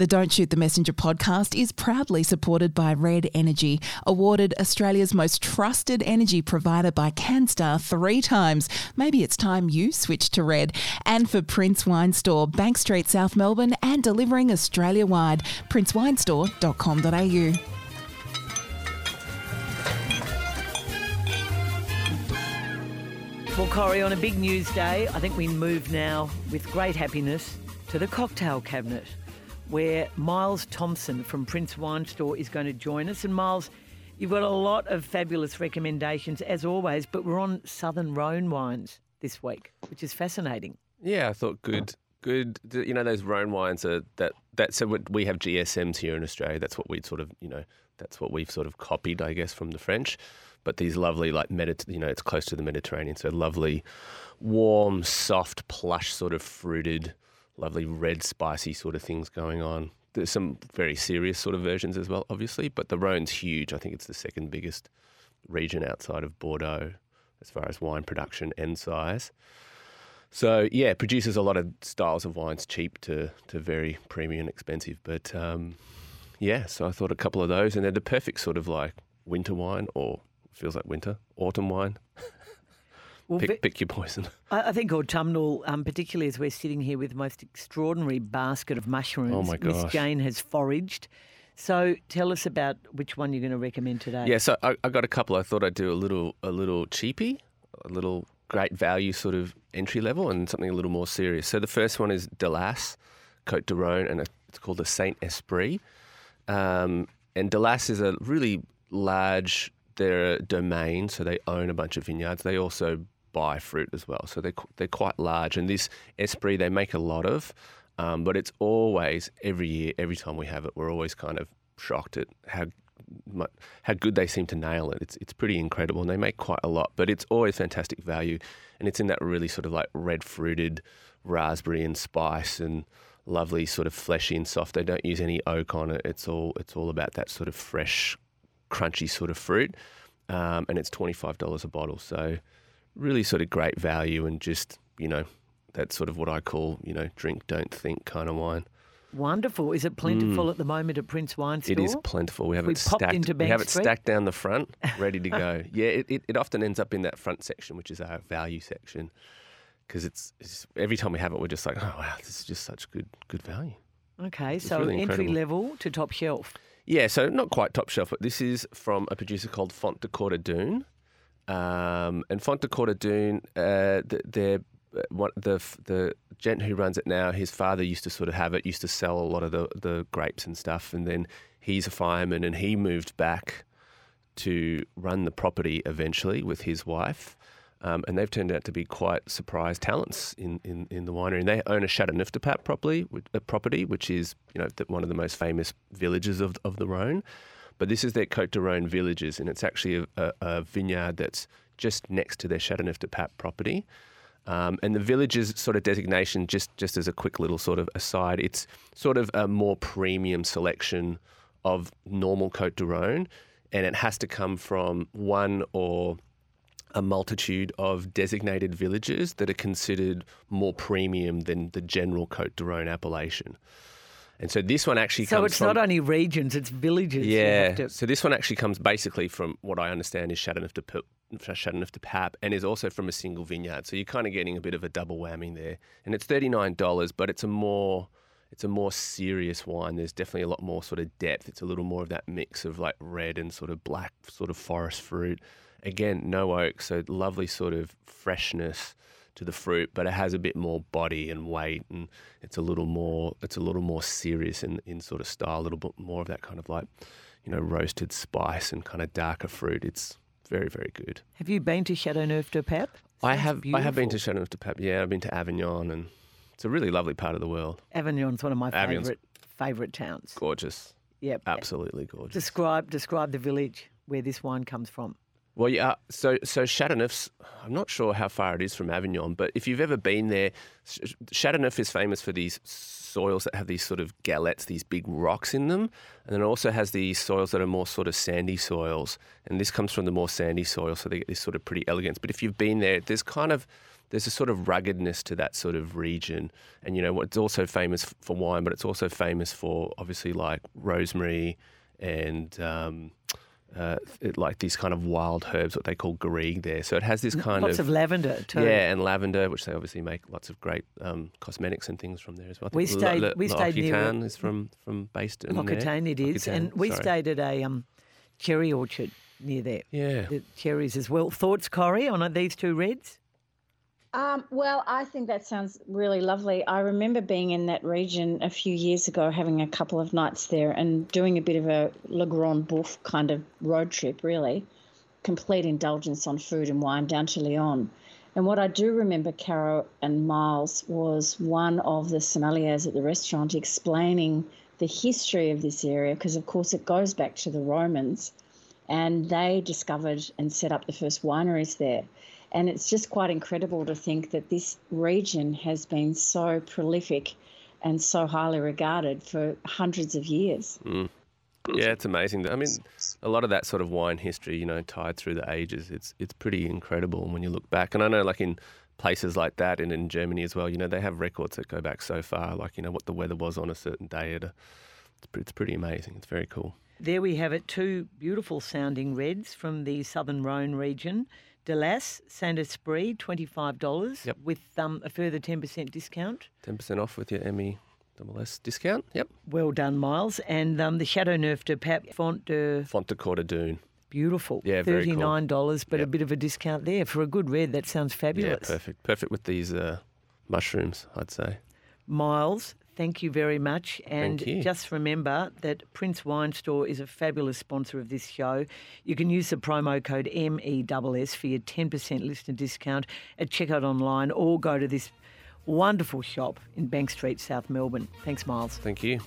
The Don't Shoot the Messenger podcast is proudly supported by Red Energy, awarded Australia's most trusted energy provider by Canstar three times. Maybe it's time you switch to Red. And for Prince Wine Store, Bank Street, South Melbourne, and delivering Australia wide. princewinestore.com.au. Well, Corey, on a big news day, I think we move now with great happiness to the cocktail cabinet, where Myles Thompson from Prince Wine Store is going to join us. And Myles, you've got a lot of fabulous recommendations as always, but we're on Southern Rhone wines this week, which is fascinating. Yeah, I thought good, good. You know, those Rhone wines are that. That so we have GSMs here in Australia. That's what we'd sort of, you know, that's what we've sort of copied, I guess, from the French. But these lovely, like Mediter- you know, it's close to the Mediterranean, so lovely, warm, soft, plush, sort of fruited, lovely red, spicy sort of things going on. There's some very serious sort of versions as well, obviously, but the Rhone's huge. I think it's the second biggest region outside of Bordeaux as far as wine production and size. So yeah, produces a lot of styles of wines, cheap to to very premium, expensive. But um, yeah, so I thought a couple of those, and they're the perfect sort of like winter wine, or feels like winter, autumn wine. Well, pick, pick your poison. I I think autumnal, um, particularly as we're sitting here with the most extraordinary basket of mushrooms. Oh, my Miss. Jane has foraged. So tell us about which one you're going to recommend today. Yeah, so I, I got a couple. I thought I'd do a little a little cheapy, a little great value sort of entry level, and something a little more serious. So the first one is Delas, Cote de Rhone, and it's called the Saint Esprit. Um, and Delas is a really large. They're a domain, so they own a bunch of vineyards. They also buy fruit as well, so they they're quite large. And this Esprit they make a lot of, um, but it's always every year, every time we have it, we're always kind of shocked at how how good they seem to nail it. It's it's pretty incredible, and they make quite a lot. But it's always fantastic value, and it's in that really sort of like red fruited raspberry and spice and lovely sort of fleshy and soft. They don't use any oak on it. It's all it's all about that sort of fresh, crunchy sort of fruit, um, and it's twenty five dollars a bottle. So really sort of great value and just you know that's sort of what I call you know drink don't think kind of wine. Wonderful. Is it plentiful at the moment at Prince Wine Store? Mm. It is plentiful. We have We it stacked. into we have it Street. stacked down the front, ready to go. yeah, it, it, it often ends up in that front section, which is our value section, because it's, it's every time we have it, we're just like, oh wow, this is just such good good value. Okay, so really entry level to top shelf. Yeah, so not quite top shelf, but this is from a producer called Font de Courtedune. Um, and Font de Courtedune, uh, th- they're uh, one, the the gent who runs it now. His father used to sort of have it, used to sell a lot of the the grapes and stuff, and then he's a fireman, and he moved back to run the property eventually with his wife. Um, and they've turned out to be quite surprise talents in, in, in the winery. And they own a Chateauneuf de Pape property, a property which is you know the, one of the most famous villages of, of the Rhone. But this is their Côte de Rhone villages, and it's actually a, a, a vineyard that's just next to their Chateauneuf de Pape property. Um, and the villages sort of designation, just just as a quick little sort of aside, it's sort of a more premium selection of normal Côte de Rhone, and it has to come from one or a multitude of designated villages that are considered more premium than the general Côte de Rhone appellation. And so this one actually So it's from, not only regions, it's villages. yeah. to- So this one actually comes basically from what I understand is Chateauneuf de, P- Chateauneuf de Pape and is also from a single vineyard. So you're kind of getting a bit of a double whammy there. And it's $39, but it's a more it's a more serious wine. There's definitely a lot more sort of depth. It's a little more of that mix of like red and sort of black sort of forest fruit. Again, no oak, so lovely sort of freshness to the fruit, but it has a bit more body and weight, and it's a little more it's a little more serious in in sort of style, a little bit more of that kind of like you know roasted spice and kind of darker fruit. It's very very good. Have you been to Chateauneuf de Pape? I have I have been to beautiful. Chateauneuf de Pape. Yeah, I've been to Avignon, and it's a really lovely part of the world. Avignon's one of my favourite favourite towns. Gorgeous, Yep. absolutely gorgeous. Describe describe the village where this wine comes from. Well, yeah. So, so Chateauneuf's. I'm not sure how far it is from Avignon, but if you've ever been there, Ch- Chateauneuf is famous for these soils that have these sort of galettes, these big rocks in them, and then it also has these soils that are more sort of sandy soils. And this comes from the more sandy soil, so they get this sort of pretty elegance. But if you've been there, there's kind of there's a sort of ruggedness to that sort of region. And you know, it's also famous for wine, but it's also famous for obviously like rosemary and um, uh, it, like these kind of wild herbs, what they call garrigue there. So it has this kind of Lots of, lavender too. yeah, and lavender, which they obviously make lots of great um, cosmetics and things from there as well. We stayed- we stayed near- is from from based in there. L'Occitane it is, L'Occitane, and we sorry. stayed at a um, cherry orchard near there. Yeah. The cherries as well. Thoughts, Corrie, on these two reds? Um, well, I think that sounds really lovely. I remember being in that region a few years ago, having a couple of nights there and doing a bit of a Le Grand Bouffe kind of road trip, really. Complete indulgence on food and wine down to Lyon. And what I do remember, Caro and Myles, was one of the sommeliers at the restaurant explaining the history of this area, because of course it goes back to the Romans and they discovered and set up the first wineries there. And it's just quite incredible to think that this region has been so prolific and so highly regarded for hundreds of years. Mm. Yeah, it's amazing. I mean, a lot of that sort of wine history, you know, tied through the ages, it's it's pretty incredible when you look back. And I know, like in places like that, and in Germany as well, you know, they have records that go back so far, like you know what the weather was on a certain day. At a, it's, it's pretty amazing. It's very cool. There we have it, two beautiful sounding reds from the Southern Rhone region. Delas, Saint Esprit, $25 Yep. with um, a further 10% discount. Ten percent off with your Emmy double S discount. Yep. Well done, Myles. And um, the Chateau Neuf de Pape Font de Font de Courtedune. Beautiful. Yeah, $39, but a bit of a discount there. For a good red, that sounds fabulous. Yeah, perfect. Perfect with these uh, mushrooms, I'd say. Myles, thank you very much. And just remember that Prince Wine Store is a fabulous sponsor of this show. You can use the promo code MESS for your 10% listener discount at checkout online or go to this wonderful shop in Bank Street, South Melbourne. Thanks, Myles. Thank you.